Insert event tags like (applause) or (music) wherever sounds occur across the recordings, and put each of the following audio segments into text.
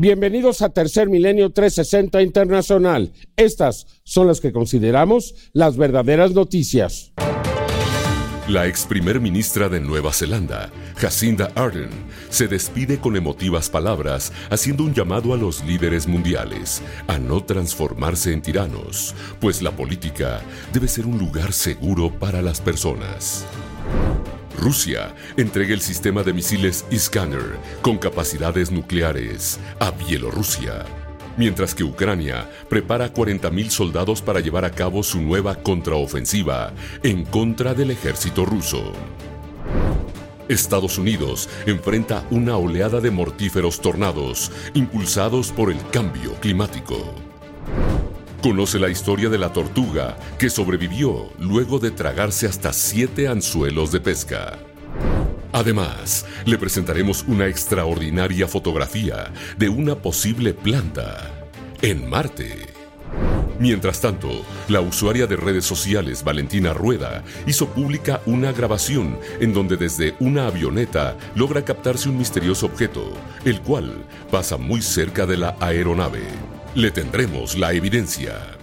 Bienvenidos a Tercer Milenio 360 Internacional. Estas son las que consideramos las verdaderas noticias. La ex primer ministra de Nueva Zelanda, Jacinda Ardern, se despide con emotivas palabras, haciendo un llamado a los líderes mundiales a no transformarse en tiranos, pues la política debe ser un lugar seguro para las personas. Rusia entrega el sistema de misiles Iskander con capacidades nucleares a Bielorrusia, mientras que Ucrania prepara 40.000 soldados para llevar a cabo su nueva contraofensiva en contra del ejército ruso. Estados Unidos enfrenta una oleada de mortíferos tornados impulsados por el cambio climático. Conoce la historia de la tortuga que sobrevivió luego de tragarse hasta siete anzuelos de pesca. Además, le presentaremos una extraordinaria fotografía de una posible planta en Marte. Mientras tanto, la usuaria de redes sociales Valentina Rueda hizo pública una grabación en donde desde una avioneta logra captarse un misterioso objeto, el cual pasa muy cerca de la aeronave. Le tendremos la evidencia.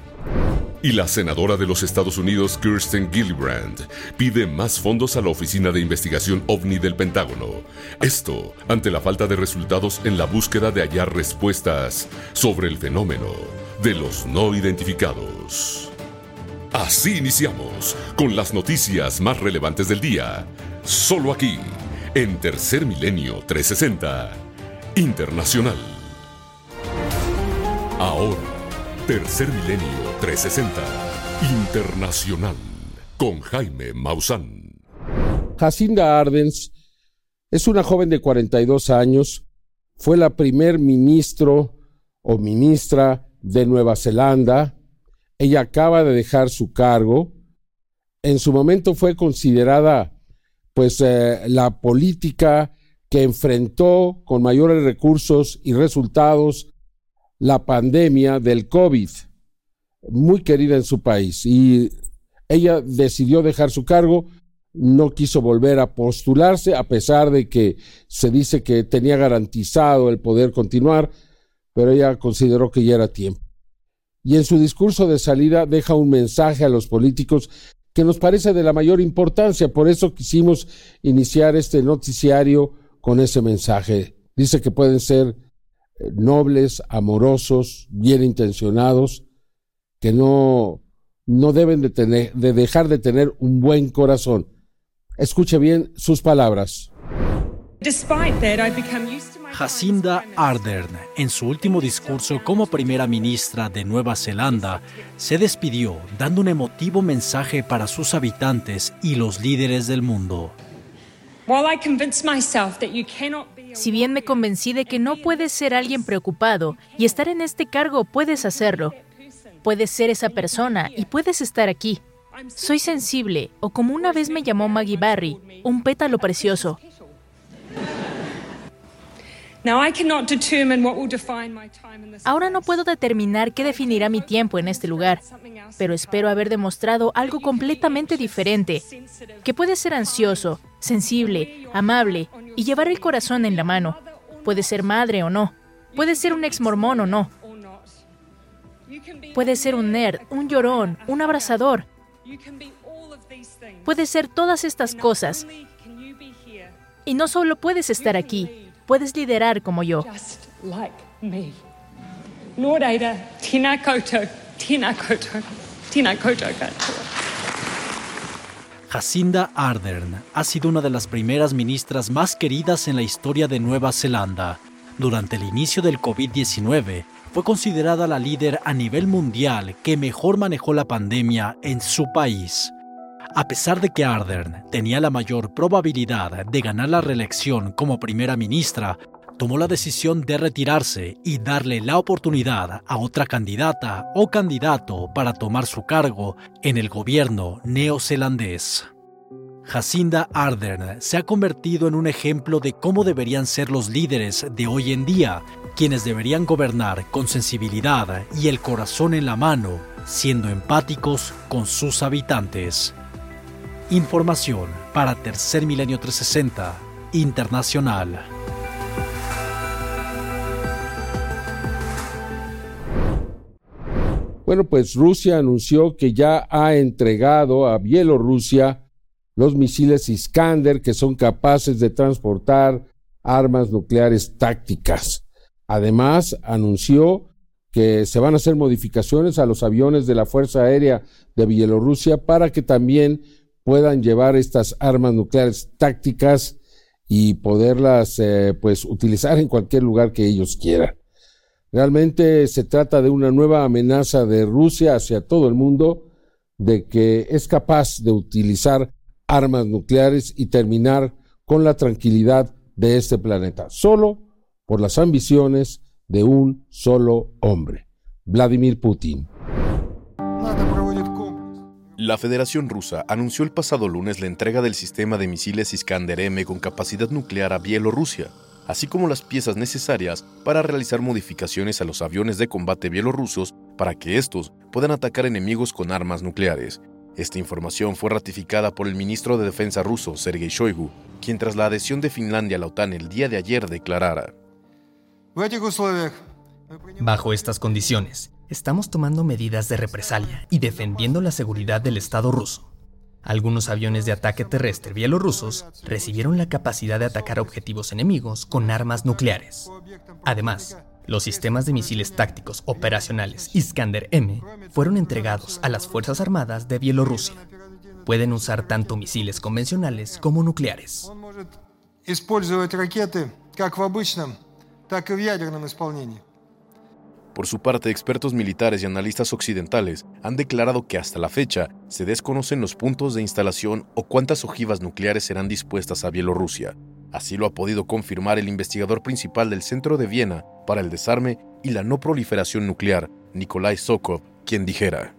Y la senadora de los Estados Unidos, Kirsten Gillibrand, pide más fondos a la Oficina de Investigación OVNI del Pentágono. Esto ante la falta de resultados en la búsqueda de hallar respuestas sobre el fenómeno de los no identificados. Así iniciamos con las noticias más relevantes del día, solo aquí, en Tercer Milenio 360 Internacional. Ahora, Tercer Milenio 360 Internacional con Jaime Maussan. Jacinda Ardens es una joven de 42 años, fue la primer ministro o ministra de Nueva Zelanda. Ella acaba de dejar su cargo. En su momento fue considerada pues eh, la política que enfrentó con mayores recursos y resultados la pandemia del COVID, muy querida en su país. Y ella decidió dejar su cargo, no quiso volver a postularse, a pesar de que se dice que tenía garantizado el poder continuar, pero ella consideró que ya era tiempo. Y en su discurso de salida deja un mensaje a los políticos que nos parece de la mayor importancia, por eso quisimos iniciar este noticiario con ese mensaje. Dice que pueden ser nobles, amorosos, bien intencionados, que no, no deben de, tener, de dejar de tener un buen corazón. Escuche bien sus palabras. Jacinda Ardern, en su último discurso como primera ministra de Nueva Zelanda, se despidió dando un emotivo mensaje para sus habitantes y los líderes del mundo. Si bien me convencí de que no puedes ser alguien preocupado y estar en este cargo, puedes hacerlo. Puedes ser esa persona y puedes estar aquí. Soy sensible, o como una vez me llamó Maggie Barry, un pétalo precioso. Ahora no puedo determinar qué definirá mi tiempo en este lugar, pero espero haber demostrado algo completamente diferente, que puede ser ansioso, sensible, amable y llevar el corazón en la mano. Puede ser madre o no, puede ser un ex mormón o no. Puede ser un nerd, un llorón, un abrazador. Puede ser todas estas cosas. Y no solo puedes estar aquí, puedes liderar como yo. Jacinda Ardern ha sido una de las primeras ministras más queridas en la historia de Nueva Zelanda. Durante el inicio del COVID-19, fue considerada la líder a nivel mundial que mejor manejó la pandemia en su país. A pesar de que Ardern tenía la mayor probabilidad de ganar la reelección como primera ministra, tomó la decisión de retirarse y darle la oportunidad a otra candidata o candidato para tomar su cargo en el gobierno neozelandés. Jacinda Ardern se ha convertido en un ejemplo de cómo deberían ser los líderes de hoy en día, quienes deberían gobernar con sensibilidad y el corazón en la mano, siendo empáticos con sus habitantes. Información para Tercer Milenio 360 Internacional. Bueno, pues Rusia anunció que ya ha entregado a Bielorrusia los misiles Iskander que son capaces de transportar armas nucleares tácticas. Además, anunció que se van a hacer modificaciones a los aviones de la Fuerza Aérea de Bielorrusia para que también puedan llevar estas armas nucleares tácticas y poderlas eh, pues utilizar en cualquier lugar que ellos quieran. Realmente se trata de una nueva amenaza de Rusia hacia todo el mundo de que es capaz de utilizar armas nucleares y terminar con la tranquilidad de este planeta, solo por las ambiciones de un solo hombre, Vladimir Putin. La Federación Rusa anunció el pasado lunes la entrega del sistema de misiles Iskander-M con capacidad nuclear a Bielorrusia, así como las piezas necesarias para realizar modificaciones a los aviones de combate bielorrusos para que estos puedan atacar enemigos con armas nucleares. Esta información fue ratificada por el ministro de Defensa ruso, Sergei Shoigu, quien tras la adhesión de Finlandia a la OTAN el día de ayer declarara. Bajo estas condiciones, estamos tomando medidas de represalia y defendiendo la seguridad del Estado ruso. Algunos aviones de ataque terrestre bielorrusos recibieron la capacidad de atacar objetivos enemigos con armas nucleares. Además, los sistemas de misiles tácticos operacionales Iskander-M fueron entregados a las Fuerzas Armadas de Bielorrusia. Pueden usar tanto misiles convencionales como nucleares. Por su parte, expertos militares y analistas occidentales han declarado que hasta la fecha se desconocen los puntos de instalación o cuántas ojivas nucleares serán dispuestas a Bielorrusia. Así lo ha podido confirmar el investigador principal del Centro de Viena para el Desarme y la No Proliferación Nuclear, Nikolai Sokov, quien dijera.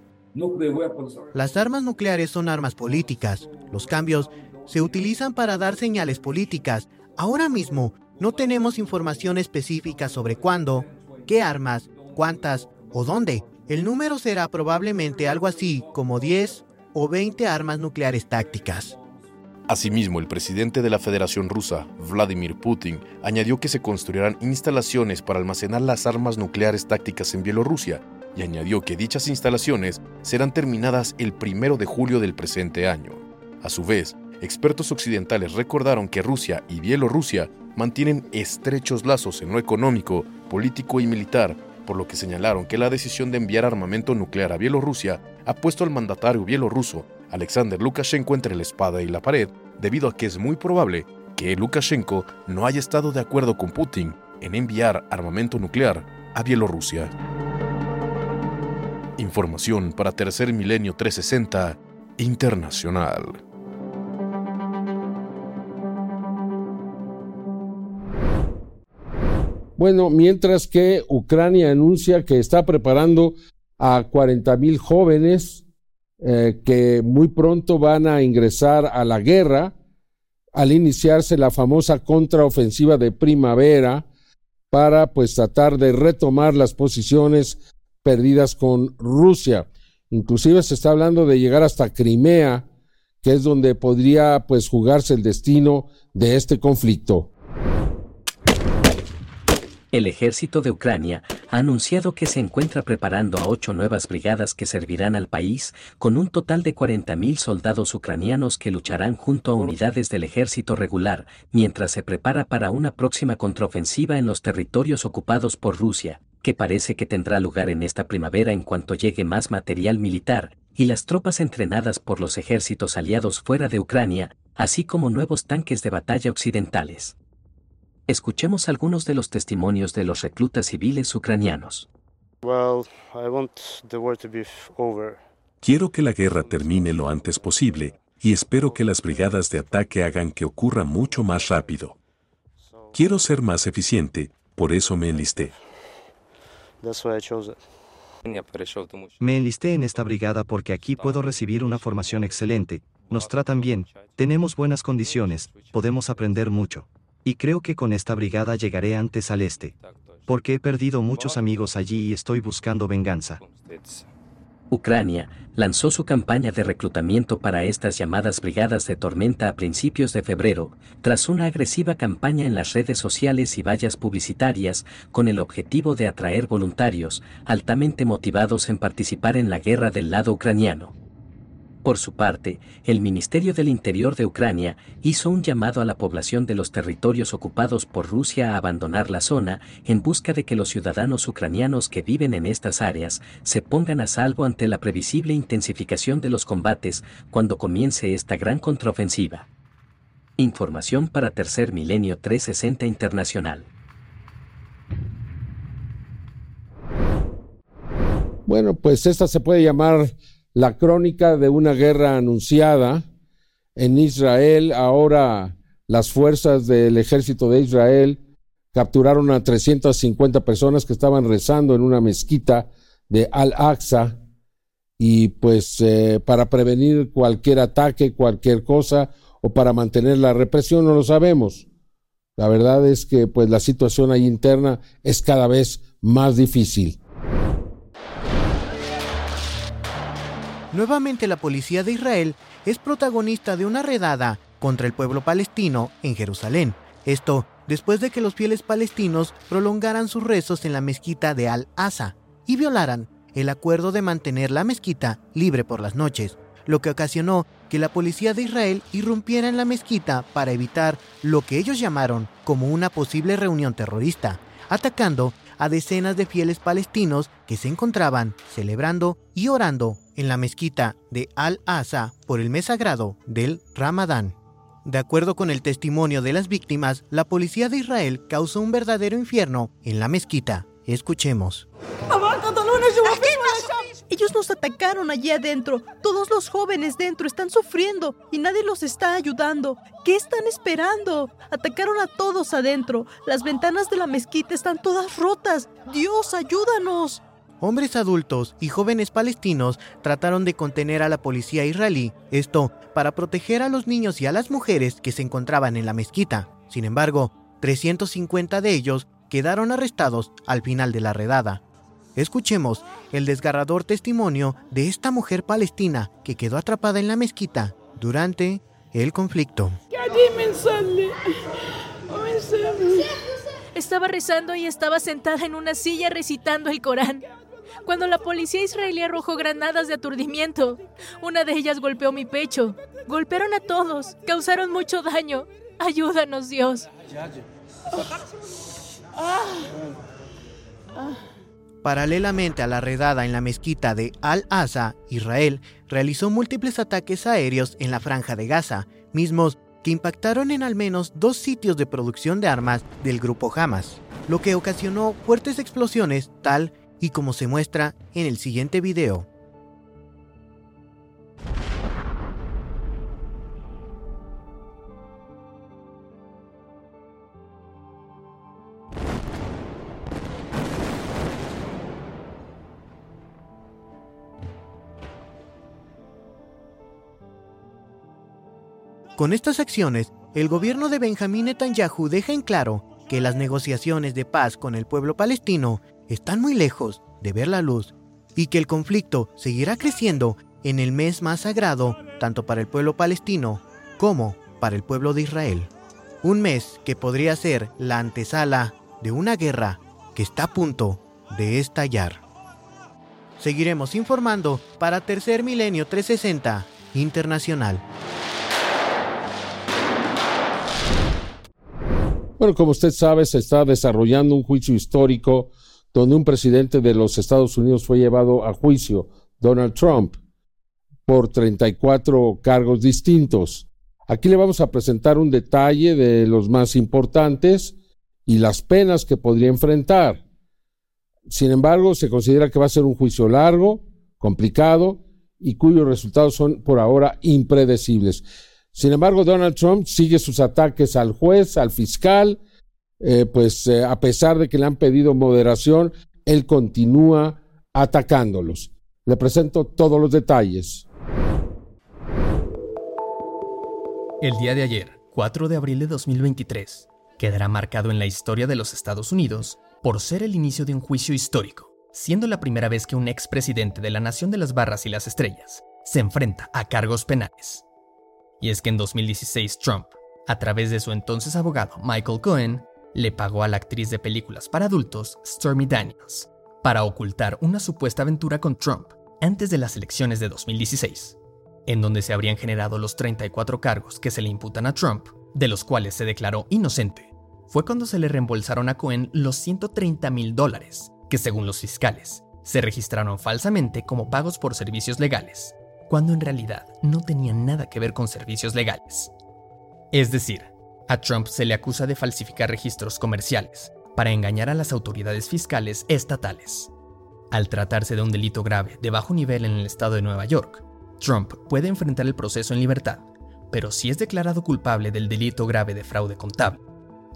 Las armas nucleares son armas políticas. Los cambios se utilizan para dar señales políticas. Ahora mismo no tenemos información específica sobre cuándo, qué armas, cuántas o dónde. El número será probablemente algo así como 10 o 20 armas nucleares tácticas. Asimismo, el presidente de la Federación Rusa, Vladimir Putin, añadió que se construirán instalaciones para almacenar las armas nucleares tácticas en Bielorrusia y añadió que dichas instalaciones serán terminadas el primero de julio del presente año. A su vez, expertos occidentales recordaron que Rusia y Bielorrusia mantienen estrechos lazos en lo económico, político y militar, por lo que señalaron que la decisión de enviar armamento nuclear a Bielorrusia ha puesto al mandatario bielorruso, Alexander Lukashenko, entre la espada y la pared, debido a que es muy probable que Lukashenko no haya estado de acuerdo con Putin en enviar armamento nuclear a Bielorrusia. Información para Tercer Milenio 360 Internacional. Bueno, mientras que Ucrania anuncia que está preparando a 40 mil jóvenes eh, que muy pronto van a ingresar a la guerra al iniciarse la famosa contraofensiva de primavera para pues tratar de retomar las posiciones perdidas con Rusia. Inclusive se está hablando de llegar hasta Crimea, que es donde podría pues jugarse el destino de este conflicto. El ejército de Ucrania ha anunciado que se encuentra preparando a ocho nuevas brigadas que servirán al país, con un total de 40.000 soldados ucranianos que lucharán junto a unidades del ejército regular, mientras se prepara para una próxima contraofensiva en los territorios ocupados por Rusia, que parece que tendrá lugar en esta primavera en cuanto llegue más material militar, y las tropas entrenadas por los ejércitos aliados fuera de Ucrania, así como nuevos tanques de batalla occidentales. Escuchemos algunos de los testimonios de los reclutas civiles ucranianos. Quiero que la guerra termine lo antes posible y espero que las brigadas de ataque hagan que ocurra mucho más rápido. Quiero ser más eficiente, por eso me enlisté. Me enlisté en esta brigada porque aquí puedo recibir una formación excelente, nos tratan bien, tenemos buenas condiciones, podemos aprender mucho. Y creo que con esta brigada llegaré antes al este. Porque he perdido muchos amigos allí y estoy buscando venganza. Ucrania, lanzó su campaña de reclutamiento para estas llamadas brigadas de tormenta a principios de febrero, tras una agresiva campaña en las redes sociales y vallas publicitarias, con el objetivo de atraer voluntarios altamente motivados en participar en la guerra del lado ucraniano. Por su parte, el Ministerio del Interior de Ucrania hizo un llamado a la población de los territorios ocupados por Rusia a abandonar la zona en busca de que los ciudadanos ucranianos que viven en estas áreas se pongan a salvo ante la previsible intensificación de los combates cuando comience esta gran contraofensiva. Información para Tercer Milenio 360 Internacional. Bueno, pues esta se puede llamar la crónica de una guerra anunciada en Israel. Ahora las fuerzas del ejército de Israel capturaron a 350 personas que estaban rezando en una mezquita de Al-Aqsa y pues eh, para prevenir cualquier ataque, cualquier cosa o para mantener la represión no lo sabemos. La verdad es que pues la situación ahí interna es cada vez más difícil. Nuevamente la policía de Israel es protagonista de una redada contra el pueblo palestino en Jerusalén. Esto después de que los fieles palestinos prolongaran sus rezos en la mezquita de Al-Asa y violaran el acuerdo de mantener la mezquita libre por las noches, lo que ocasionó que la policía de Israel irrumpiera en la mezquita para evitar lo que ellos llamaron como una posible reunión terrorista, atacando a decenas de fieles palestinos que se encontraban celebrando y orando en la mezquita de Al-Asa por el mes sagrado del Ramadán. De acuerdo con el testimonio de las víctimas, la policía de Israel causó un verdadero infierno en la mezquita. Escuchemos. Ellos nos atacaron allí adentro. Todos los jóvenes dentro están sufriendo y nadie los está ayudando. ¿Qué están esperando? Atacaron a todos adentro. Las ventanas de la mezquita están todas rotas. Dios, ayúdanos. Hombres adultos y jóvenes palestinos trataron de contener a la policía israelí, esto para proteger a los niños y a las mujeres que se encontraban en la mezquita. Sin embargo, 350 de ellos quedaron arrestados al final de la redada. Escuchemos el desgarrador testimonio de esta mujer palestina que quedó atrapada en la mezquita durante el conflicto. Estaba rezando y estaba sentada en una silla recitando el Corán. Cuando la policía israelí arrojó granadas de aturdimiento, una de ellas golpeó mi pecho. Golpearon a todos, causaron mucho daño. Ayúdanos, Dios. Paralelamente a la redada en la mezquita de Al-Asa, Israel realizó múltiples ataques aéreos en la franja de Gaza, mismos que impactaron en al menos dos sitios de producción de armas del grupo Hamas, lo que ocasionó fuertes explosiones tal y como se muestra en el siguiente video. Con estas acciones, el gobierno de Benjamín Netanyahu deja en claro que las negociaciones de paz con el pueblo palestino están muy lejos de ver la luz y que el conflicto seguirá creciendo en el mes más sagrado tanto para el pueblo palestino como para el pueblo de Israel. Un mes que podría ser la antesala de una guerra que está a punto de estallar. Seguiremos informando para Tercer Milenio 360 Internacional. Bueno, como usted sabe, se está desarrollando un juicio histórico donde un presidente de los Estados Unidos fue llevado a juicio, Donald Trump, por 34 cargos distintos. Aquí le vamos a presentar un detalle de los más importantes y las penas que podría enfrentar. Sin embargo, se considera que va a ser un juicio largo, complicado y cuyos resultados son por ahora impredecibles. Sin embargo, Donald Trump sigue sus ataques al juez, al fiscal, eh, pues eh, a pesar de que le han pedido moderación, él continúa atacándolos. Le presento todos los detalles. El día de ayer, 4 de abril de 2023, quedará marcado en la historia de los Estados Unidos por ser el inicio de un juicio histórico siendo la primera vez que un expresidente de la Nación de las Barras y las Estrellas se enfrenta a cargos penales. Y es que en 2016 Trump, a través de su entonces abogado Michael Cohen, le pagó a la actriz de películas para adultos Stormy Daniels para ocultar una supuesta aventura con Trump antes de las elecciones de 2016, en donde se habrían generado los 34 cargos que se le imputan a Trump, de los cuales se declaró inocente. Fue cuando se le reembolsaron a Cohen los 130 mil dólares, que según los fiscales, se registraron falsamente como pagos por servicios legales, cuando en realidad no tenían nada que ver con servicios legales. Es decir, a Trump se le acusa de falsificar registros comerciales, para engañar a las autoridades fiscales estatales. Al tratarse de un delito grave de bajo nivel en el estado de Nueva York, Trump puede enfrentar el proceso en libertad, pero si es declarado culpable del delito grave de fraude contable,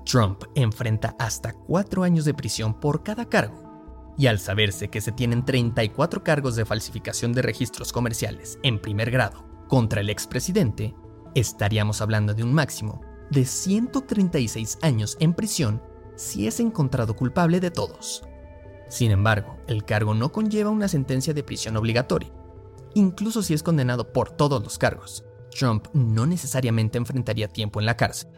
Trump enfrenta hasta cuatro años de prisión por cada cargo. Y al saberse que se tienen 34 cargos de falsificación de registros comerciales en primer grado contra el expresidente, estaríamos hablando de un máximo de 136 años en prisión si es encontrado culpable de todos. Sin embargo, el cargo no conlleva una sentencia de prisión obligatoria. Incluso si es condenado por todos los cargos, Trump no necesariamente enfrentaría tiempo en la cárcel.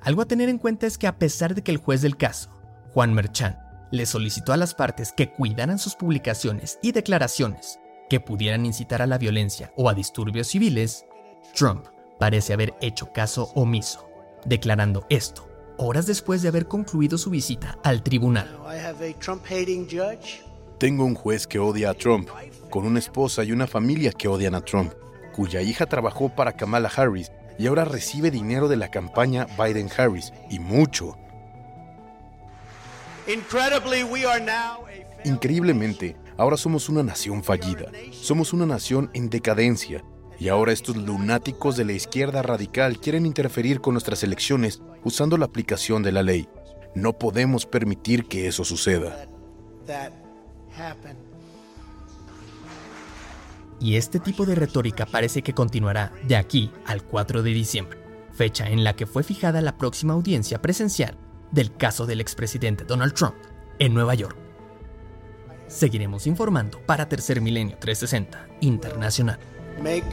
Algo a tener en cuenta es que a pesar de que el juez del caso, Juan Merchan, le solicitó a las partes que cuidaran sus publicaciones y declaraciones que pudieran incitar a la violencia o a disturbios civiles, Trump parece haber hecho caso omiso, declarando esto horas después de haber concluido su visita al tribunal. Tengo un juez que odia a Trump, con una esposa y una familia que odian a Trump, cuya hija trabajó para Kamala Harris y ahora recibe dinero de la campaña Biden-Harris, y mucho. Increíblemente, ahora somos una nación fallida, somos una nación en decadencia, y ahora estos lunáticos de la izquierda radical quieren interferir con nuestras elecciones usando la aplicación de la ley. No podemos permitir que eso suceda. Y este tipo de retórica parece que continuará de aquí al 4 de diciembre, fecha en la que fue fijada la próxima audiencia presencial del caso del expresidente Donald Trump en Nueva York. Seguiremos informando para Tercer Milenio 360 Internacional. Make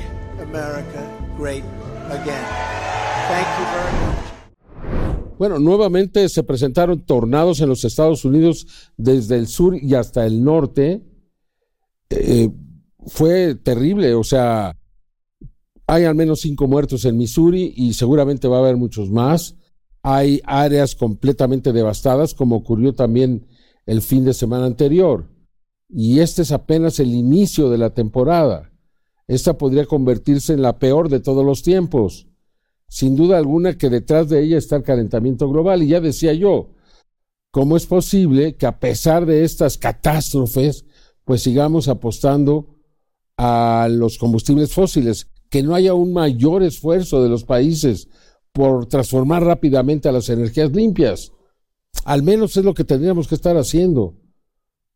America Great Again. Thank you very much. Bueno, nuevamente se presentaron tornados en los Estados Unidos desde el sur y hasta el norte. Eh, fue terrible, o sea, hay al menos cinco muertos en Missouri y seguramente va a haber muchos más. Hay áreas completamente devastadas, como ocurrió también el fin de semana anterior. Y este es apenas el inicio de la temporada. Esta podría convertirse en la peor de todos los tiempos sin duda alguna que detrás de ella está el calentamiento global. Y ya decía yo, ¿cómo es posible que a pesar de estas catástrofes, pues sigamos apostando a los combustibles fósiles? Que no haya un mayor esfuerzo de los países por transformar rápidamente a las energías limpias. Al menos es lo que tendríamos que estar haciendo,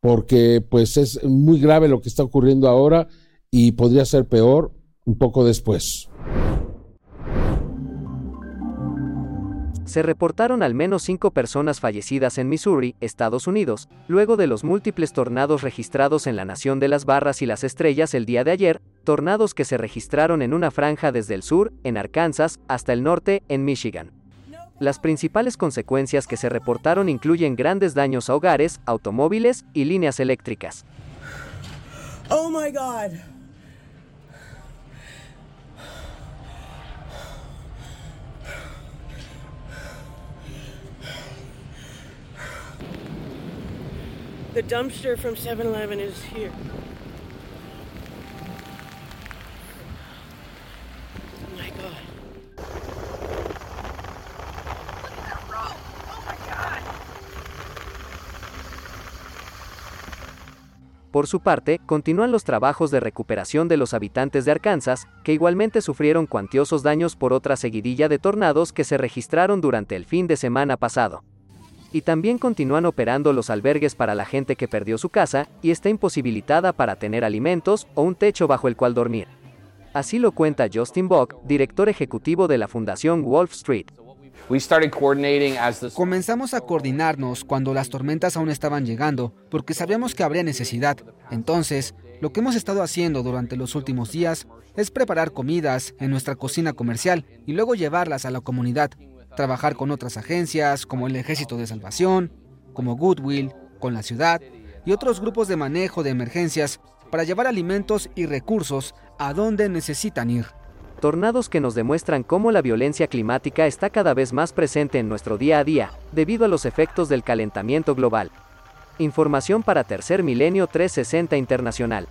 porque pues es muy grave lo que está ocurriendo ahora y podría ser peor un poco después. Se reportaron al menos cinco personas fallecidas en Missouri, Estados Unidos, luego de los múltiples tornados registrados en la Nación de las Barras y las Estrellas el día de ayer, tornados que se registraron en una franja desde el sur, en Arkansas, hasta el norte, en Michigan. Las principales consecuencias que se reportaron incluyen grandes daños a hogares, automóviles y líneas eléctricas. Oh my God. The dumpster from 7-Eleven is here. Oh. Por su parte, continúan los trabajos de recuperación de los habitantes de Arkansas, que igualmente sufrieron cuantiosos daños por otra seguidilla de tornados que se registraron durante el fin de semana pasado y también continúan operando los albergues para la gente que perdió su casa y está imposibilitada para tener alimentos o un techo bajo el cual dormir. Así lo cuenta Justin Bock, director ejecutivo de la Fundación Wolf Street. Comenzamos a coordinarnos cuando las tormentas aún estaban llegando, porque sabíamos que habría necesidad. Entonces, lo que hemos estado haciendo durante los últimos días es preparar comidas en nuestra cocina comercial y luego llevarlas a la comunidad. Trabajar con otras agencias como el Ejército de Salvación, como Goodwill, con la ciudad y otros grupos de manejo de emergencias para llevar alimentos y recursos a donde necesitan ir tornados que nos demuestran cómo la violencia climática está cada vez más presente en nuestro día a día, debido a los efectos del calentamiento global. Información para Tercer Milenio 360 Internacional.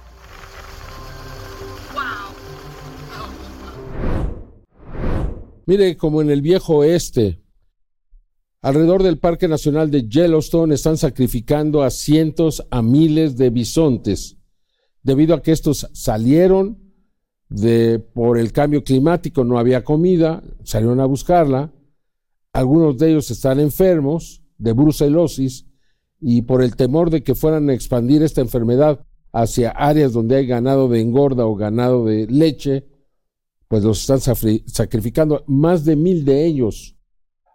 Mire, como en el viejo oeste, alrededor del Parque Nacional de Yellowstone están sacrificando a cientos, a miles de bisontes, debido a que estos salieron de, por el cambio climático no había comida, salieron a buscarla, algunos de ellos están enfermos de brucelosis y por el temor de que fueran a expandir esta enfermedad hacia áreas donde hay ganado de engorda o ganado de leche, pues los están sacrificando, más de mil de ellos.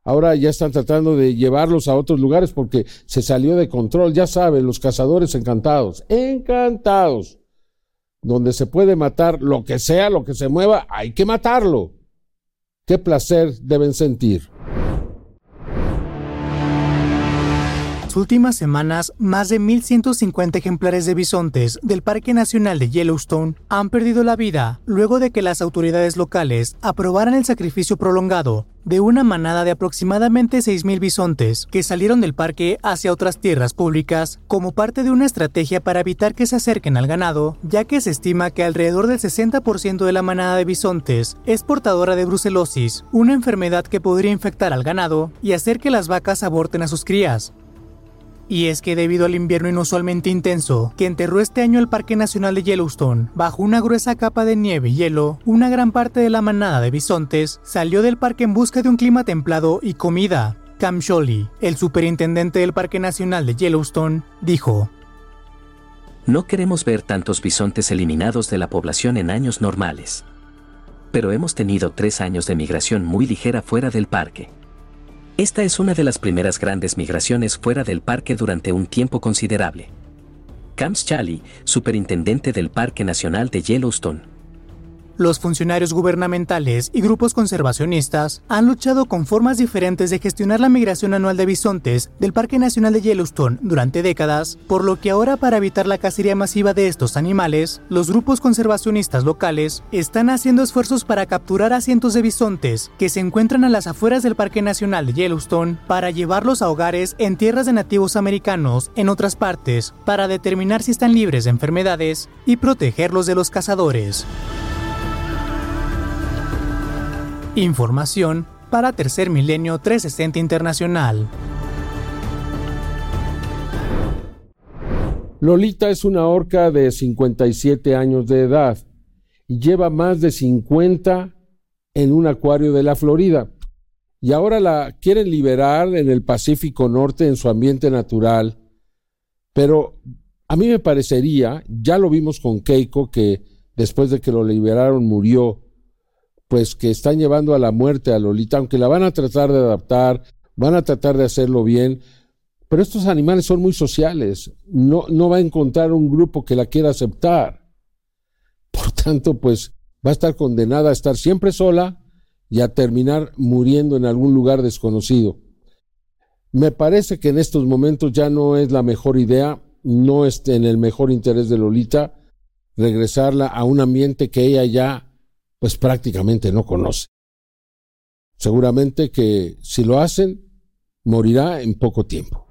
Ahora ya están tratando de llevarlos a otros lugares porque se salió de control, ya saben, los cazadores encantados, encantados donde se puede matar lo que sea, lo que se mueva, hay que matarlo. Qué placer deben sentir. Últimas semanas, más de 1.150 ejemplares de bisontes del Parque Nacional de Yellowstone han perdido la vida luego de que las autoridades locales aprobaran el sacrificio prolongado de una manada de aproximadamente 6.000 bisontes que salieron del parque hacia otras tierras públicas como parte de una estrategia para evitar que se acerquen al ganado, ya que se estima que alrededor del 60% de la manada de bisontes es portadora de brucelosis, una enfermedad que podría infectar al ganado y hacer que las vacas aborten a sus crías. Y es que debido al invierno inusualmente intenso que enterró este año el Parque Nacional de Yellowstone, bajo una gruesa capa de nieve y hielo, una gran parte de la manada de bisontes salió del parque en busca de un clima templado y comida. Cam Sholly, el superintendente del Parque Nacional de Yellowstone, dijo, No queremos ver tantos bisontes eliminados de la población en años normales. Pero hemos tenido tres años de migración muy ligera fuera del parque. Esta es una de las primeras grandes migraciones fuera del parque durante un tiempo considerable. Camps Chali, superintendente del Parque Nacional de Yellowstone, los funcionarios gubernamentales y grupos conservacionistas han luchado con formas diferentes de gestionar la migración anual de bisontes del Parque Nacional de Yellowstone durante décadas, por lo que ahora para evitar la cacería masiva de estos animales, los grupos conservacionistas locales están haciendo esfuerzos para capturar a cientos de bisontes que se encuentran a las afueras del Parque Nacional de Yellowstone para llevarlos a hogares en tierras de nativos americanos en otras partes para determinar si están libres de enfermedades y protegerlos de los cazadores. Información para Tercer Milenio 360 Internacional. Lolita es una orca de 57 años de edad y lleva más de 50 en un acuario de la Florida. Y ahora la quieren liberar en el Pacífico Norte en su ambiente natural. Pero a mí me parecería, ya lo vimos con Keiko, que después de que lo liberaron murió, pues que están llevando a la muerte a Lolita, aunque la van a tratar de adaptar, van a tratar de hacerlo bien, pero estos animales son muy sociales, no, no va a encontrar un grupo que la quiera aceptar. Por tanto, pues va a estar condenada a estar siempre sola y a terminar muriendo en algún lugar desconocido. Me parece que en estos momentos ya no es la mejor idea, no es en el mejor interés de Lolita regresarla a un ambiente que ella ya pues prácticamente no conoce. Seguramente que si lo hacen, morirá en poco tiempo.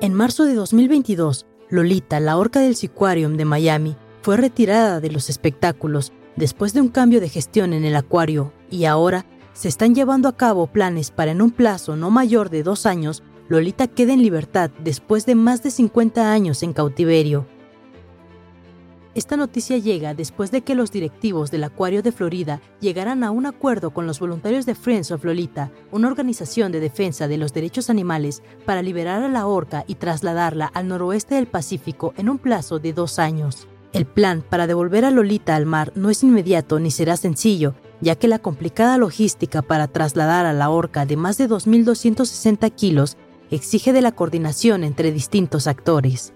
En marzo de 2022, Lolita, la orca del Seaquarium de Miami, fue retirada de los espectáculos después de un cambio de gestión en el acuario y ahora se están llevando a cabo planes para en un plazo no mayor de dos años, Lolita quede en libertad después de más de 50 años en cautiverio. Esta noticia llega después de que los directivos del Acuario de Florida llegaran a un acuerdo con los voluntarios de Friends of Lolita, una organización de defensa de los derechos animales, para liberar a la orca y trasladarla al noroeste del Pacífico en un plazo de dos años. El plan para devolver a Lolita al mar no es inmediato ni será sencillo, ya que la complicada logística para trasladar a la orca de más de 2.260 kilos exige de la coordinación entre distintos actores.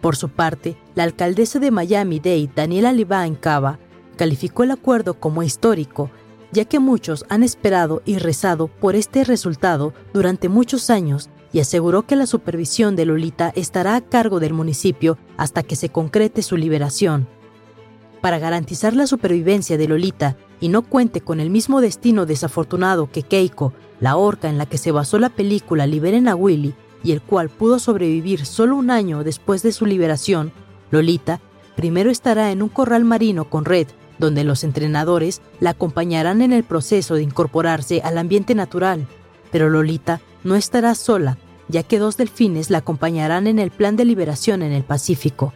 Por su parte, la alcaldesa de Miami-Dade, Daniela Levine Cava, calificó el acuerdo como histórico, ya que muchos han esperado y rezado por este resultado durante muchos años y aseguró que la supervisión de Lolita estará a cargo del municipio hasta que se concrete su liberación. Para garantizar la supervivencia de Lolita y no cuente con el mismo destino desafortunado que Keiko, la orca en la que se basó la película Liberen a Willy y el cual pudo sobrevivir solo un año después de su liberación, Lolita primero estará en un corral marino con red, donde los entrenadores la acompañarán en el proceso de incorporarse al ambiente natural. Pero Lolita no estará sola, ya que dos delfines la acompañarán en el plan de liberación en el Pacífico.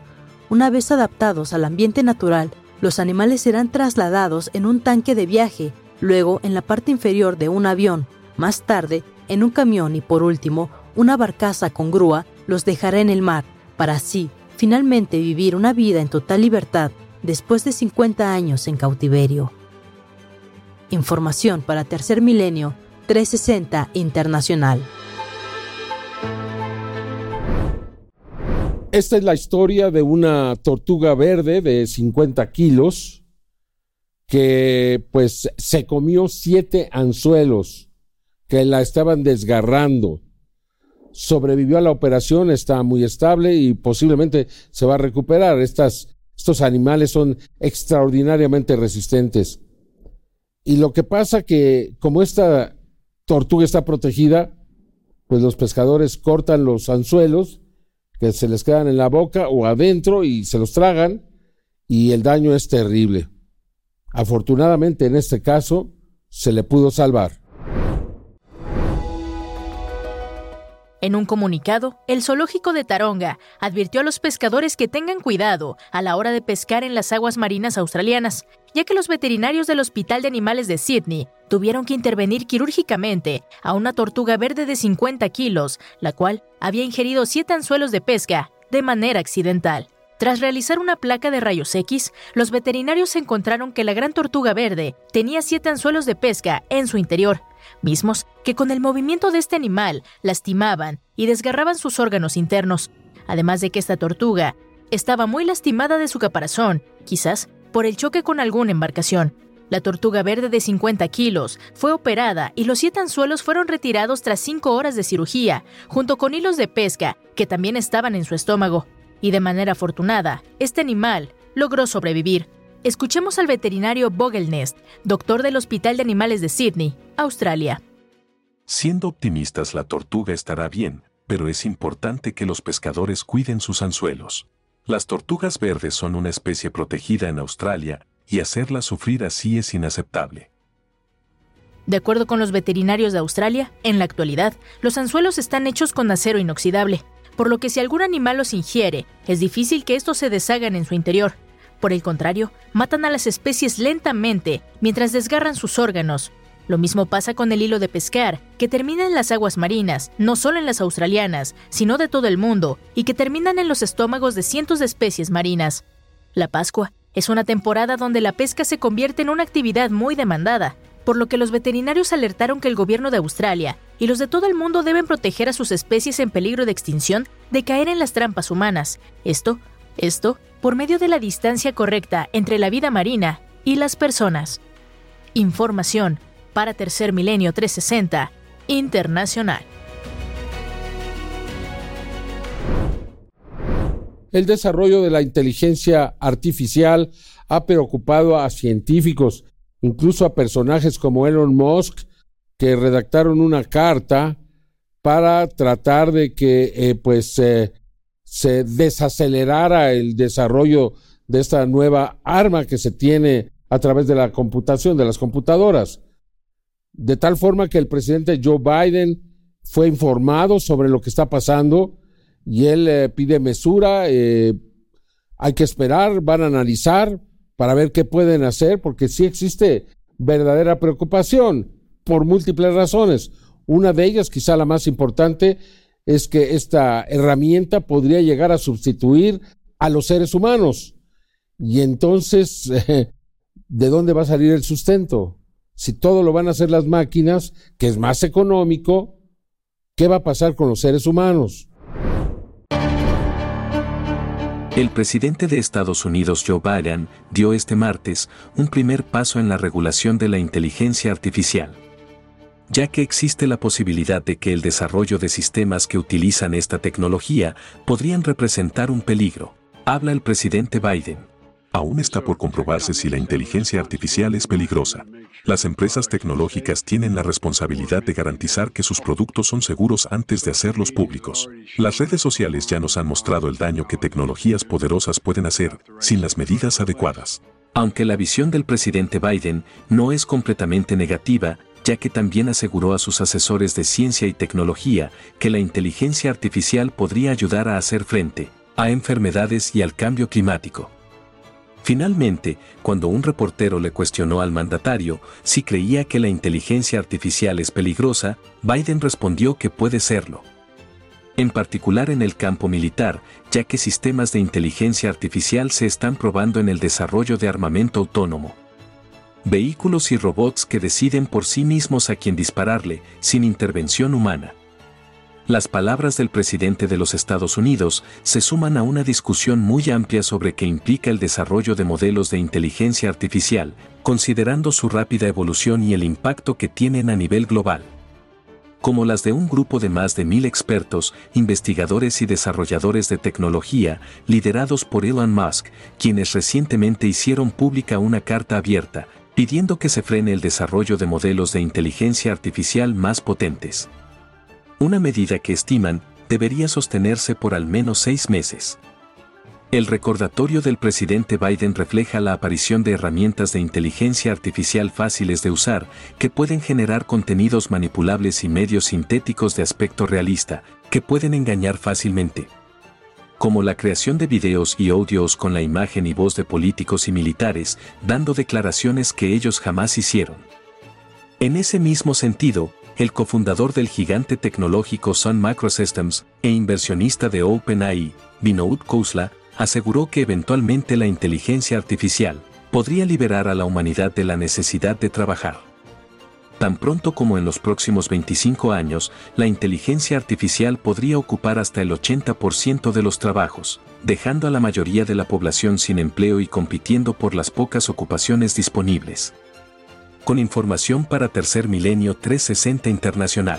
Una vez adaptados al ambiente natural, los animales serán trasladados en un tanque de viaje, luego en la parte inferior de un avión, más tarde en un camión y por último una barcaza con grúa los dejará en el mar, para así finalmente vivir una vida en total libertad después de 50 años en cautiverio. Información para Tercer Milenio 360 Internacional. Esta es la historia de una tortuga verde de 50 kilos que pues se comió siete anzuelos que la estaban desgarrando. Sobrevivió a la operación, está muy estable y posiblemente se va a recuperar. Estas, estos animales son extraordinariamente resistentes. Y lo que pasa que como esta tortuga está protegida, pues los pescadores cortan los anzuelos que se les quedan en la boca o adentro y se los tragan y el daño es terrible. Afortunadamente en este caso se le pudo salvar. En un comunicado, el zoológico de Taronga advirtió a los pescadores que tengan cuidado a la hora de pescar en las aguas marinas australianas, ya que los veterinarios del Hospital de Animales de Sydney tuvieron que intervenir quirúrgicamente a una tortuga verde de 50 kilos, la cual había ingerido siete anzuelos de pesca de manera accidental. Tras realizar una placa de rayos X, los veterinarios encontraron que la gran tortuga verde tenía siete anzuelos de pesca en su interior, mismos que con el movimiento de este animal lastimaban y desgarraban sus órganos internos, además de que esta tortuga estaba muy lastimada de su caparazón, quizás por el choque con alguna embarcación. La tortuga verde de 50 kilos fue operada y los siete anzuelos fueron retirados tras cinco horas de cirugía, junto con hilos de pesca que también estaban en su estómago y de manera afortunada, este animal logró sobrevivir. Escuchemos al veterinario Bogelnest, doctor del Hospital de Animales de Sydney, Australia. Siendo optimistas, la tortuga estará bien, pero es importante que los pescadores cuiden sus anzuelos. Las tortugas verdes son una especie protegida en Australia y hacerlas sufrir así es inaceptable. De acuerdo con los veterinarios de Australia, en la actualidad, los anzuelos están hechos con acero inoxidable, por lo que si algún animal los ingiere, es difícil que estos se deshagan en su interior. Por el contrario, matan a las especies lentamente mientras desgarran sus órganos. Lo mismo pasa con el hilo de pescar, que termina en las aguas marinas, no solo en las australianas, sino de todo el mundo, y que terminan en los estómagos de cientos de especies marinas. La Pascua es una temporada donde la pesca se convierte en una actividad muy demandada, por lo que los veterinarios alertaron que el gobierno de Australia y los de todo el mundo deben proteger a sus especies en peligro de extinción de caer en las trampas humanas. Esto, esto, por medio de la distancia correcta entre la vida marina y las personas. Información para Tercer Milenio 360 Internacional. El desarrollo de la inteligencia artificial ha preocupado a científicos incluso a personajes como Elon Musk, que redactaron una carta para tratar de que eh, pues se desacelerara el desarrollo de esta nueva arma que se tiene a través de la computación, de las computadoras. De tal forma que el presidente Joe Biden fue informado sobre lo que está pasando y él eh, pide mesura, eh, hay que esperar, van a analizar, para ver qué pueden hacer, porque sí existe verdadera preocupación por múltiples razones. Una de ellas, quizá la más importante, es que esta herramienta podría llegar a sustituir a los seres humanos. Y entonces (laughs) ¿de dónde va a salir el sustento? Si todo lo van a hacer las máquinas, que es más económico, ¿qué va a pasar con los seres humanos? El presidente de Estados Unidos Joe Biden dio este martes un primer paso en la regulación de la inteligencia artificial, ya que existe la posibilidad de que el desarrollo de sistemas que utilizan esta tecnología podrían representar un peligro, habla el presidente Biden. Aún está por comprobarse si la inteligencia artificial es peligrosa. Las empresas tecnológicas tienen la responsabilidad de garantizar que sus productos son seguros antes de hacerlos públicos. Las redes sociales ya nos han mostrado el daño que tecnologías poderosas pueden hacer sin las medidas adecuadas. Aunque la visión del presidente Biden no es completamente negativa, ya que también aseguró a sus asesores de ciencia y tecnología que la inteligencia artificial podría ayudar a hacer frente a enfermedades y al cambio climático. Finalmente, cuando un reportero le cuestionó al mandatario si creía que la inteligencia artificial es peligrosa, Biden respondió que puede serlo. En particular en el campo militar, ya que sistemas de inteligencia artificial se están probando en el desarrollo de armamento autónomo. Vehículos y robots que deciden por sí mismos a quién dispararle, sin intervención humana. Las palabras del presidente de los Estados Unidos se suman a una discusión muy amplia sobre qué implica el desarrollo de modelos de inteligencia artificial, considerando su rápida evolución y el impacto que tienen a nivel global. Como las de un grupo de más de mil expertos, investigadores y desarrolladores de tecnología, liderados por Elon Musk, quienes recientemente hicieron pública una carta abierta, pidiendo que se frene el desarrollo de modelos de inteligencia artificial más potentes una medida que estiman debería sostenerse por al menos seis meses. El recordatorio del presidente Biden refleja la aparición de herramientas de inteligencia artificial fáciles de usar que pueden generar contenidos manipulables y medios sintéticos de aspecto realista, que pueden engañar fácilmente. Como la creación de videos y audios con la imagen y voz de políticos y militares, dando declaraciones que ellos jamás hicieron. En ese mismo sentido, el cofundador del gigante tecnológico Sun Microsystems e inversionista de OpenAI, Vinod Khosla, aseguró que eventualmente la inteligencia artificial podría liberar a la humanidad de la necesidad de trabajar. Tan pronto como en los próximos 25 años, la inteligencia artificial podría ocupar hasta el 80% de los trabajos, dejando a la mayoría de la población sin empleo y compitiendo por las pocas ocupaciones disponibles con información para Tercer Milenio 360 Internacional.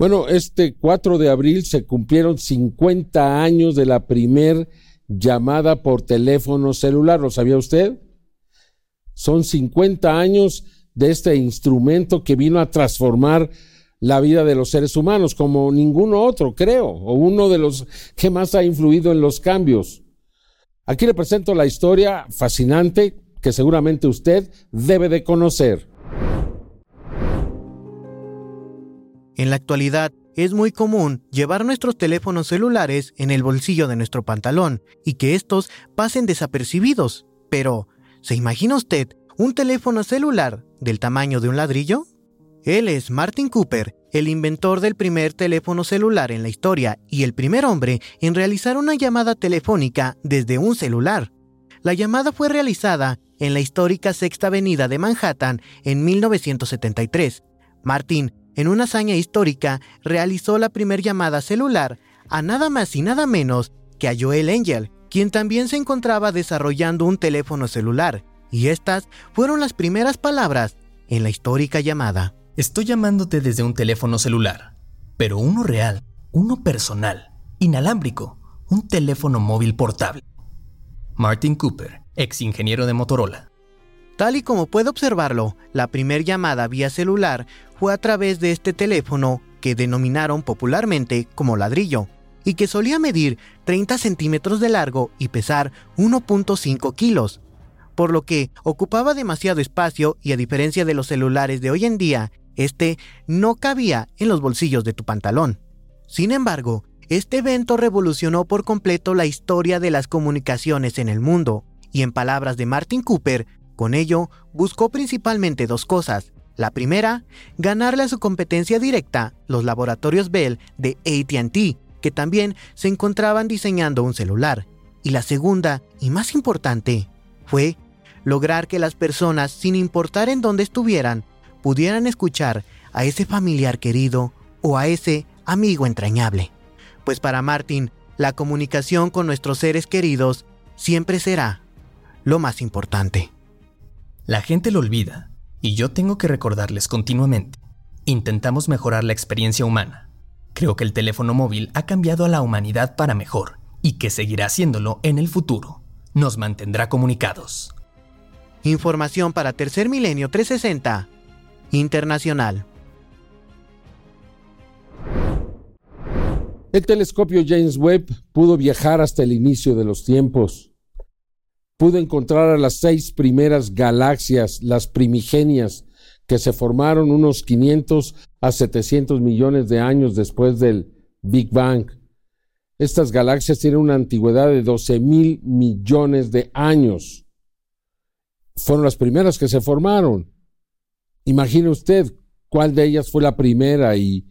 Bueno, este 4 de abril se cumplieron 50 años de la primer llamada por teléfono celular, ¿lo sabía usted? Son 50 años de este instrumento que vino a transformar la vida de los seres humanos como ninguno otro, creo, o uno de los que más ha influido en los cambios. Aquí le presento la historia fascinante que seguramente usted debe de conocer. En la actualidad, es muy común llevar nuestros teléfonos celulares en el bolsillo de nuestro pantalón y que estos pasen desapercibidos. Pero, ¿se imagina usted un teléfono celular del tamaño de un ladrillo? Él es Martin Cooper, el inventor del primer teléfono celular en la historia y el primer hombre en realizar una llamada telefónica desde un celular. La llamada fue realizada en la histórica Sexta Avenida de Manhattan en 1973. Martin, en una hazaña histórica, realizó la primera llamada celular a nada más y nada menos que a Joel Angel, quien también se encontraba desarrollando un teléfono celular, y estas fueron las primeras palabras en la histórica llamada. Estoy llamándote desde un teléfono celular, pero uno real, uno personal, inalámbrico, un teléfono móvil portable. Martin Cooper, ex ingeniero de Motorola. Tal y como puede observarlo, la primera llamada vía celular fue a través de este teléfono que denominaron popularmente como ladrillo y que solía medir 30 centímetros de largo y pesar 1.5 kilos, por lo que ocupaba demasiado espacio y a diferencia de los celulares de hoy en día, este no cabía en los bolsillos de tu pantalón. Sin embargo, este evento revolucionó por completo la historia de las comunicaciones en el mundo, y en palabras de Martin Cooper, con ello buscó principalmente dos cosas. La primera, ganarle a su competencia directa, los laboratorios Bell de ATT, que también se encontraban diseñando un celular. Y la segunda, y más importante, fue lograr que las personas, sin importar en dónde estuvieran, pudieran escuchar a ese familiar querido o a ese amigo entrañable. Pues para Martin, la comunicación con nuestros seres queridos siempre será lo más importante. La gente lo olvida, y yo tengo que recordarles continuamente. Intentamos mejorar la experiencia humana. Creo que el teléfono móvil ha cambiado a la humanidad para mejor, y que seguirá haciéndolo en el futuro. Nos mantendrá comunicados. Información para Tercer Milenio 360 Internacional. El telescopio James Webb pudo viajar hasta el inicio de los tiempos. Pudo encontrar a las seis primeras galaxias, las primigenias, que se formaron unos 500 a 700 millones de años después del Big Bang. Estas galaxias tienen una antigüedad de 12 mil millones de años. Fueron las primeras que se formaron. Imagine usted cuál de ellas fue la primera y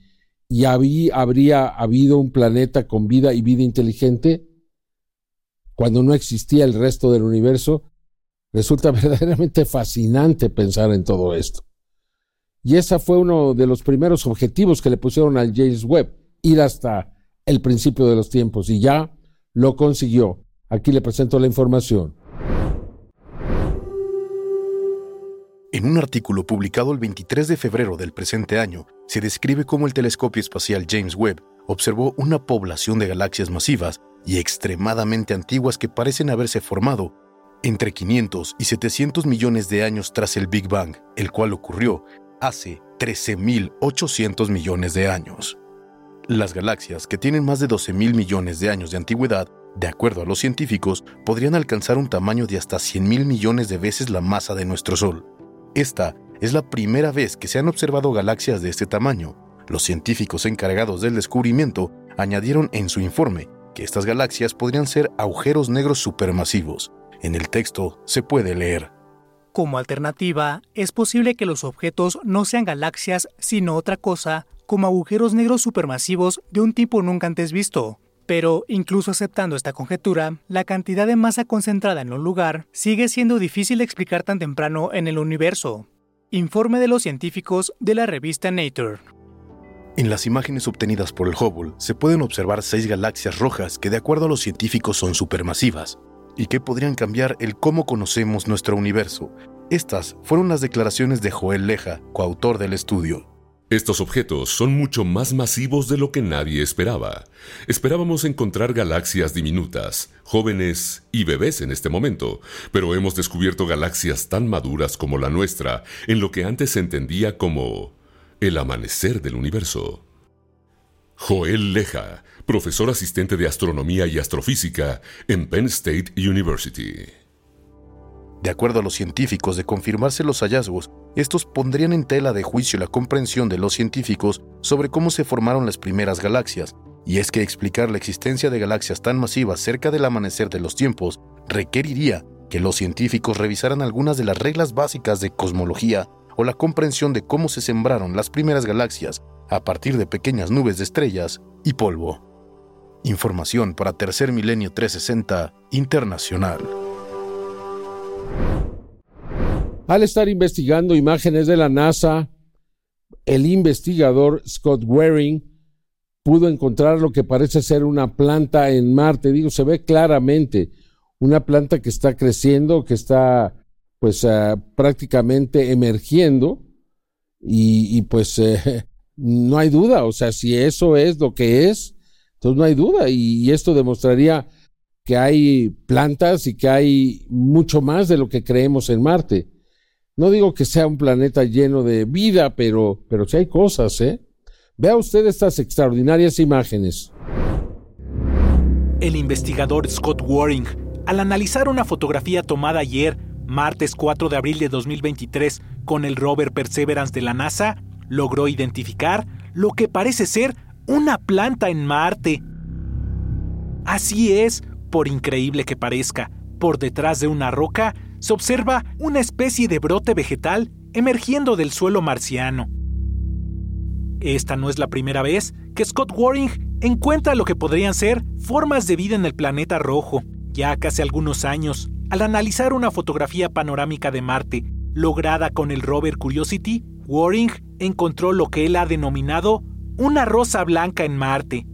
habría habido un planeta con vida y vida inteligente cuando no existía el resto del universo, resulta (laughs) verdaderamente fascinante pensar en todo esto. Y ese fue uno de los primeros objetivos que le pusieron al James Webb, ir hasta el principio de los tiempos, y ya lo consiguió. Aquí le presento la información. En un artículo publicado el 23 de febrero del presente año, se describe cómo el telescopio espacial James Webb observó una población de galaxias masivas y extremadamente antiguas que parecen haberse formado entre 500 y 700 millones de años tras el Big Bang, el cual ocurrió hace 13.800 millones de años. Las galaxias, que tienen más de 12.000 millones de años de antigüedad, de acuerdo a los científicos, podrían alcanzar un tamaño de hasta 100.000 millones de veces la masa de nuestro Sol. Esta es la primera vez que se han observado galaxias de este tamaño. Los científicos encargados del descubrimiento añadieron en su informe que estas galaxias podrían ser agujeros negros supermasivos. En el texto se puede leer. Como alternativa, es posible que los objetos no sean galaxias, sino otra cosa, como agujeros negros supermasivos de un tipo nunca antes visto. Pero, incluso aceptando esta conjetura, la cantidad de masa concentrada en un lugar sigue siendo difícil de explicar tan temprano en el universo. Informe de los científicos de la revista Nature. En las imágenes obtenidas por el Hubble se pueden observar seis galaxias rojas que de acuerdo a los científicos son supermasivas y que podrían cambiar el cómo conocemos nuestro universo. Estas fueron las declaraciones de Joel Leja, coautor del estudio. Estos objetos son mucho más masivos de lo que nadie esperaba. Esperábamos encontrar galaxias diminutas, jóvenes y bebés en este momento, pero hemos descubierto galaxias tan maduras como la nuestra en lo que antes se entendía como el amanecer del universo. Joel Leja, profesor asistente de astronomía y astrofísica en Penn State University. De acuerdo a los científicos, de confirmarse los hallazgos, estos pondrían en tela de juicio la comprensión de los científicos sobre cómo se formaron las primeras galaxias, y es que explicar la existencia de galaxias tan masivas cerca del amanecer de los tiempos requeriría que los científicos revisaran algunas de las reglas básicas de cosmología o la comprensión de cómo se sembraron las primeras galaxias a partir de pequeñas nubes de estrellas y polvo. Información para Tercer Milenio 360 Internacional. Al estar investigando imágenes de la NASA, el investigador Scott Waring pudo encontrar lo que parece ser una planta en Marte. Digo, se ve claramente una planta que está creciendo, que está pues eh, prácticamente emergiendo y, pues eh, (laughs) no hay duda, o sea, si eso es lo que es, entonces no hay duda y esto demostraría que hay plantas y que hay mucho más de lo que creemos en Marte. No digo que sea un planeta lleno de vida, pero, pero sí hay cosas, ¿eh? Vea usted estas extraordinarias imágenes. El investigador Scott Waring, al analizar una fotografía tomada ayer, martes 4 de abril de 2023, con el rover Perseverance de la NASA, logró identificar lo que parece ser una planta en Marte. Así es, por increíble que parezca, por detrás de una roca se observa una especie de brote vegetal emergiendo del suelo marciano. Esta no es la primera vez que Scott Waring encuentra lo que podrían ser formas de vida en el planeta rojo. Ya casi algunos años, al analizar una fotografía panorámica de Marte, lograda con el rover Curiosity, Waring encontró lo que él ha denominado una rosa blanca en Marte.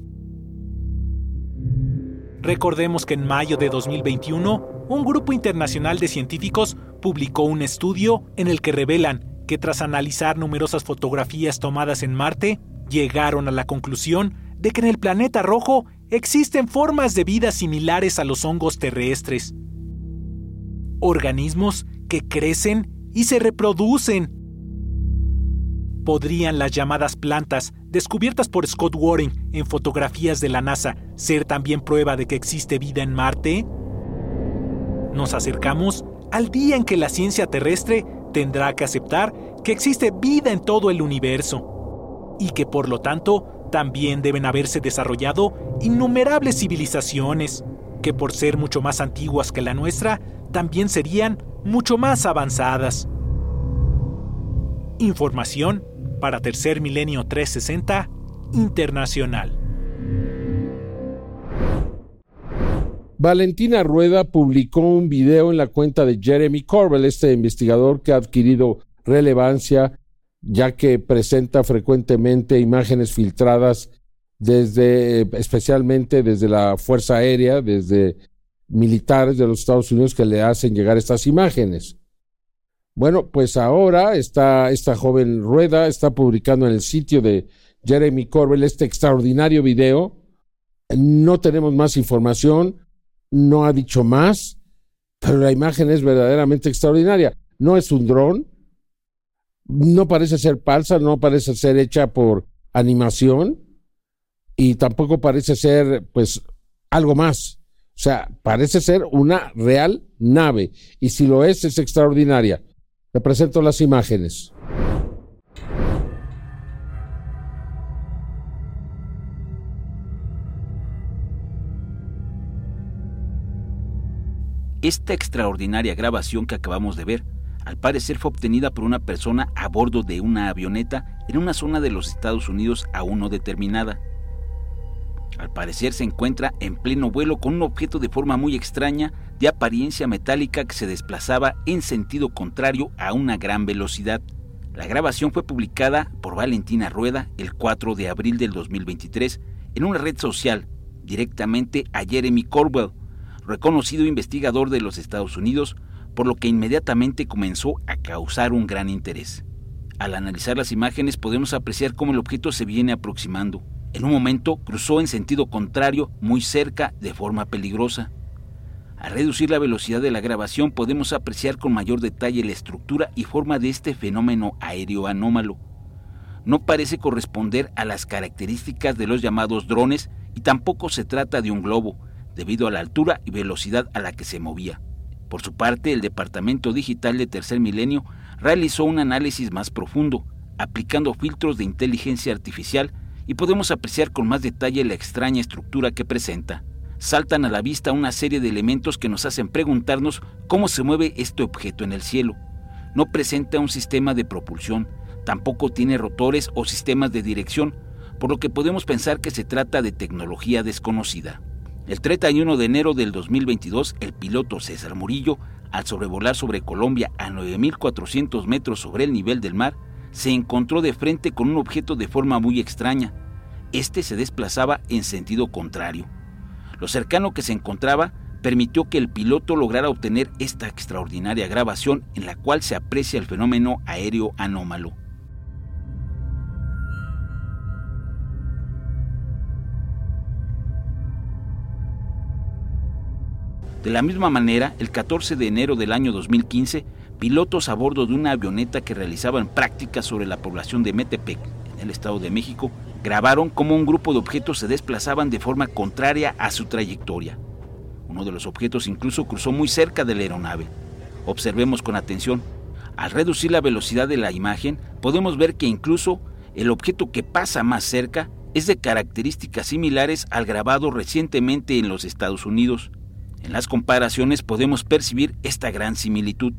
Recordemos que en mayo de 2021, un grupo internacional de científicos publicó un estudio en el que revelan que tras analizar numerosas fotografías tomadas en Marte, llegaron a la conclusión de que en el planeta rojo existen formas de vida similares a los hongos terrestres. Organismos que crecen y se reproducen. ¿Podrían las llamadas plantas, descubiertas por Scott Waring en fotografías de la NASA, ser también prueba de que existe vida en Marte? Nos acercamos al día en que la ciencia terrestre tendrá que aceptar que existe vida en todo el universo y que por lo tanto también deben haberse desarrollado innumerables civilizaciones que por ser mucho más antiguas que la nuestra, también serían mucho más avanzadas. Información para Tercer Milenio 360 Internacional. Valentina Rueda publicó un video en la cuenta de Jeremy Corbell, este investigador que ha adquirido relevancia ya que presenta frecuentemente imágenes filtradas desde especialmente desde la Fuerza Aérea, desde militares de los Estados Unidos que le hacen llegar estas imágenes. Bueno, pues ahora está esta joven Rueda está publicando en el sitio de Jeremy Corbell este extraordinario video. No tenemos más información, no ha dicho más, pero la imagen es verdaderamente extraordinaria. No es un dron, no parece ser falsa, no parece ser hecha por animación y tampoco parece ser pues algo más. O sea, parece ser una real nave y si lo es, es extraordinaria. Le presento las imágenes. Esta extraordinaria grabación que acabamos de ver, al parecer fue obtenida por una persona a bordo de una avioneta en una zona de los Estados Unidos aún no determinada. Al parecer se encuentra en pleno vuelo con un objeto de forma muy extraña, de apariencia metálica que se desplazaba en sentido contrario a una gran velocidad. La grabación fue publicada por Valentina Rueda el 4 de abril del 2023 en una red social, directamente a Jeremy Corbell, reconocido investigador de los Estados Unidos, por lo que inmediatamente comenzó a causar un gran interés. Al analizar las imágenes podemos apreciar cómo el objeto se viene aproximando. En un momento cruzó en sentido contrario, muy cerca, de forma peligrosa. Al reducir la velocidad de la grabación podemos apreciar con mayor detalle la estructura y forma de este fenómeno aéreo anómalo. No parece corresponder a las características de los llamados drones y tampoco se trata de un globo, debido a la altura y velocidad a la que se movía. Por su parte, el Departamento Digital de Tercer Milenio realizó un análisis más profundo, aplicando filtros de inteligencia artificial y podemos apreciar con más detalle la extraña estructura que presenta. Saltan a la vista una serie de elementos que nos hacen preguntarnos cómo se mueve este objeto en el cielo. No presenta un sistema de propulsión, tampoco tiene rotores o sistemas de dirección, por lo que podemos pensar que se trata de tecnología desconocida. El 31 de enero del 2022, el piloto César Murillo, al sobrevolar sobre Colombia a 9.400 metros sobre el nivel del mar, se encontró de frente con un objeto de forma muy extraña. Este se desplazaba en sentido contrario. Lo cercano que se encontraba permitió que el piloto lograra obtener esta extraordinaria grabación en la cual se aprecia el fenómeno aéreo anómalo. De la misma manera, el 14 de enero del año 2015, pilotos a bordo de una avioneta que realizaban prácticas sobre la población de Metepec, en el Estado de México, grabaron cómo un grupo de objetos se desplazaban de forma contraria a su trayectoria. Uno de los objetos incluso cruzó muy cerca de la aeronave. Observemos con atención. Al reducir la velocidad de la imagen, podemos ver que incluso el objeto que pasa más cerca es de características similares al grabado recientemente en los Estados Unidos. En las comparaciones podemos percibir esta gran similitud.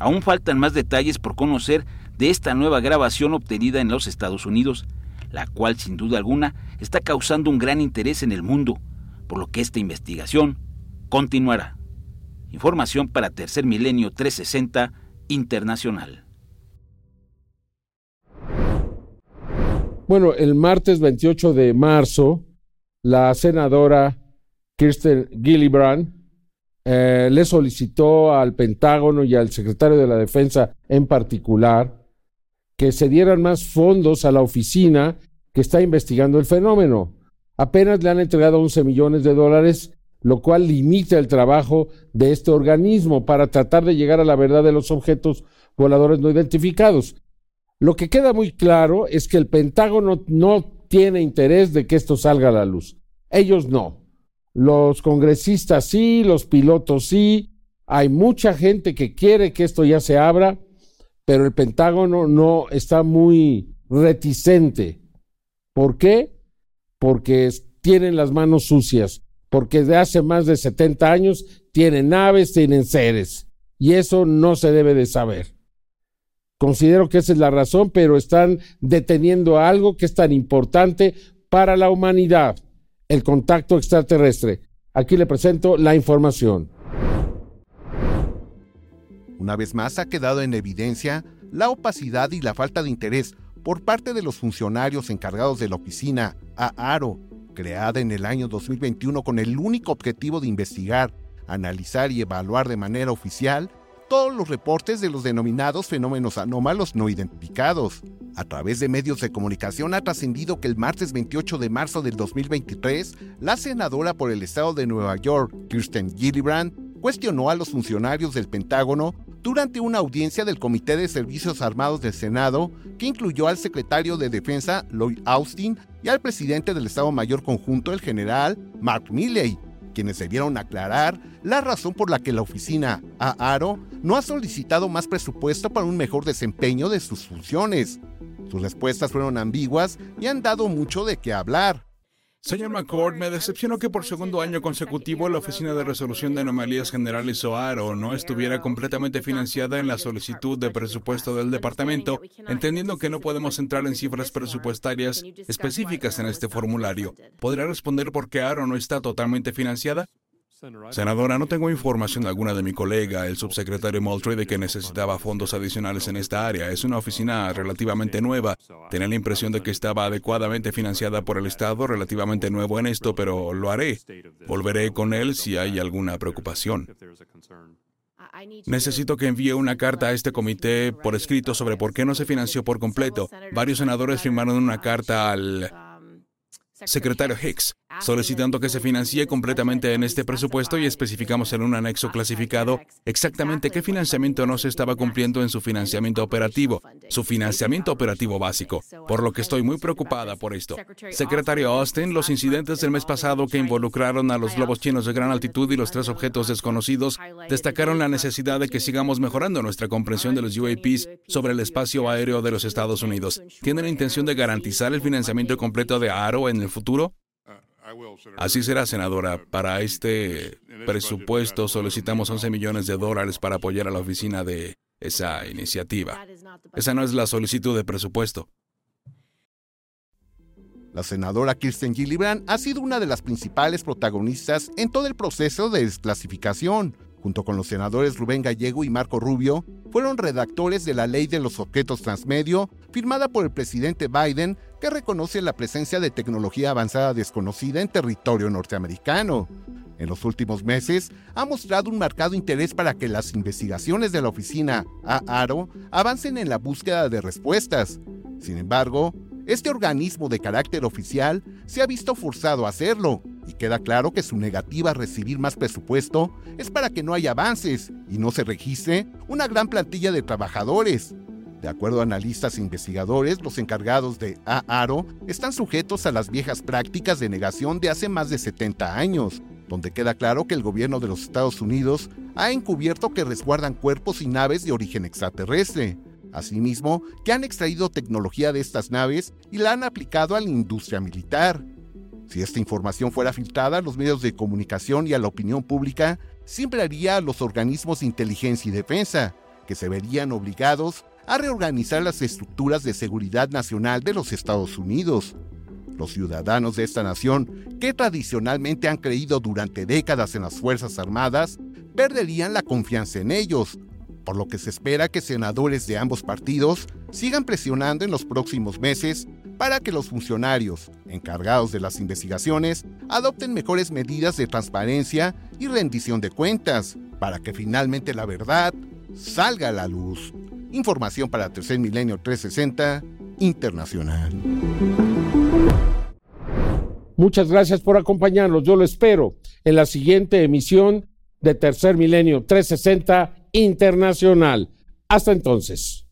Aún faltan más detalles por conocer de esta nueva grabación obtenida en los Estados Unidos, la cual sin duda alguna está causando un gran interés en el mundo, por lo que esta investigación continuará. Información para Tercer Milenio 360 Internacional. Bueno, el martes 28 de marzo, la senadora Kirsten Gillibrand eh, le solicitó al Pentágono y al secretario de la Defensa en particular que se dieran más fondos a la oficina que está investigando el fenómeno. Apenas le han entregado 11 millones de dólares, lo cual limita el trabajo de este organismo para tratar de llegar a la verdad de los objetos voladores no identificados. Lo que queda muy claro es que el Pentágono no tiene interés de que esto salga a la luz. Ellos no. Los congresistas sí, los pilotos sí. Hay mucha gente que quiere que esto ya se abra, pero el Pentágono no está muy reticente. ¿Por qué? Porque tienen las manos sucias, porque desde hace más de 70 años tienen naves, tienen seres, y eso no se debe de saber. Considero que esa es la razón, pero están deteniendo algo que es tan importante para la humanidad, el contacto extraterrestre. Aquí le presento la información. Una vez más ha quedado en evidencia la opacidad y la falta de interés por parte de los funcionarios encargados de la oficina AARO, creada en el año 2021 con el único objetivo de investigar, analizar y evaluar de manera oficial todos los reportes de los denominados fenómenos anómalos no identificados. A través de medios de comunicación ha trascendido que el martes 28 de marzo del 2023, la senadora por el estado de Nueva York, Kirsten Gillibrand, cuestionó a los funcionarios del Pentágono durante una audiencia del Comité de Servicios Armados del Senado, que incluyó al secretario de Defensa Lloyd Austin y al presidente del Estado Mayor Conjunto, el general Mark Milley, quienes debieron aclarar la razón por la que la oficina AARO no ha solicitado más presupuesto para un mejor desempeño de sus funciones. Sus respuestas fueron ambiguas y han dado mucho de qué hablar. Señor McCord, me decepcionó que por segundo año consecutivo la Oficina de Resolución de Anomalías Generales OARO no estuviera completamente financiada en la solicitud de presupuesto del departamento, entendiendo que no podemos entrar en cifras presupuestarias específicas en este formulario. ¿Podría responder por qué ARO no está totalmente financiada? Senadora, no tengo información alguna de mi colega, el subsecretario Moultrie, de que necesitaba fondos adicionales en esta área. Es una oficina relativamente nueva. Tenía la impresión de que estaba adecuadamente financiada por el Estado, relativamente nuevo en esto, pero lo haré. Volveré con él si hay alguna preocupación. Necesito que envíe una carta a este comité por escrito sobre por qué no se financió por completo. Varios senadores firmaron una carta al secretario Hicks, solicitando que se financie completamente en este presupuesto y especificamos en un anexo clasificado exactamente qué financiamiento no se estaba cumpliendo en su financiamiento operativo, su financiamiento operativo básico, por lo que estoy muy preocupada por esto. Secretario Austin, los incidentes del mes pasado que involucraron a los globos chinos de gran altitud y los tres objetos desconocidos destacaron la necesidad de que sigamos mejorando nuestra comprensión de los UAPs sobre el espacio aéreo de los Estados Unidos. ¿Tienen la intención de garantizar el financiamiento completo de ARO en el futuro? Así será, senadora. Para este presupuesto solicitamos 11 millones de dólares para apoyar a la oficina de esa iniciativa. Esa no es la solicitud de presupuesto. La senadora Kirsten Gillibrand ha sido una de las principales protagonistas en todo el proceso de desclasificación. Junto con los senadores Rubén Gallego y Marco Rubio, fueron redactores de la Ley de los Objetos Transmedio, firmada por el presidente Biden, que reconoce la presencia de tecnología avanzada desconocida en territorio norteamericano. En los últimos meses, ha mostrado un marcado interés para que las investigaciones de la oficina AARO avancen en la búsqueda de respuestas. Sin embargo, este organismo de carácter oficial se ha visto forzado a hacerlo y queda claro que su negativa a recibir más presupuesto es para que no haya avances y no se registre una gran plantilla de trabajadores. De acuerdo a analistas e investigadores, los encargados de AARO están sujetos a las viejas prácticas de negación de hace más de 70 años, donde queda claro que el gobierno de los Estados Unidos ha encubierto que resguardan cuerpos y naves de origen extraterrestre. Asimismo, que han extraído tecnología de estas naves y la han aplicado a la industria militar. Si esta información fuera filtrada a los medios de comunicación y a la opinión pública, siempre haría a los organismos de inteligencia y defensa, que se verían obligados a reorganizar las estructuras de seguridad nacional de los Estados Unidos. Los ciudadanos de esta nación, que tradicionalmente han creído durante décadas en las Fuerzas Armadas, perderían la confianza en ellos, por lo que se espera que senadores de ambos partidos sigan presionando en los próximos meses para que los funcionarios encargados de las investigaciones adopten mejores medidas de transparencia y rendición de cuentas, para que finalmente la verdad salga a la luz. Información para Tercer Milenio 360 Internacional. Muchas gracias por acompañarnos. Yo lo espero en la siguiente emisión de Tercer Milenio 360 Internacional. Hasta entonces.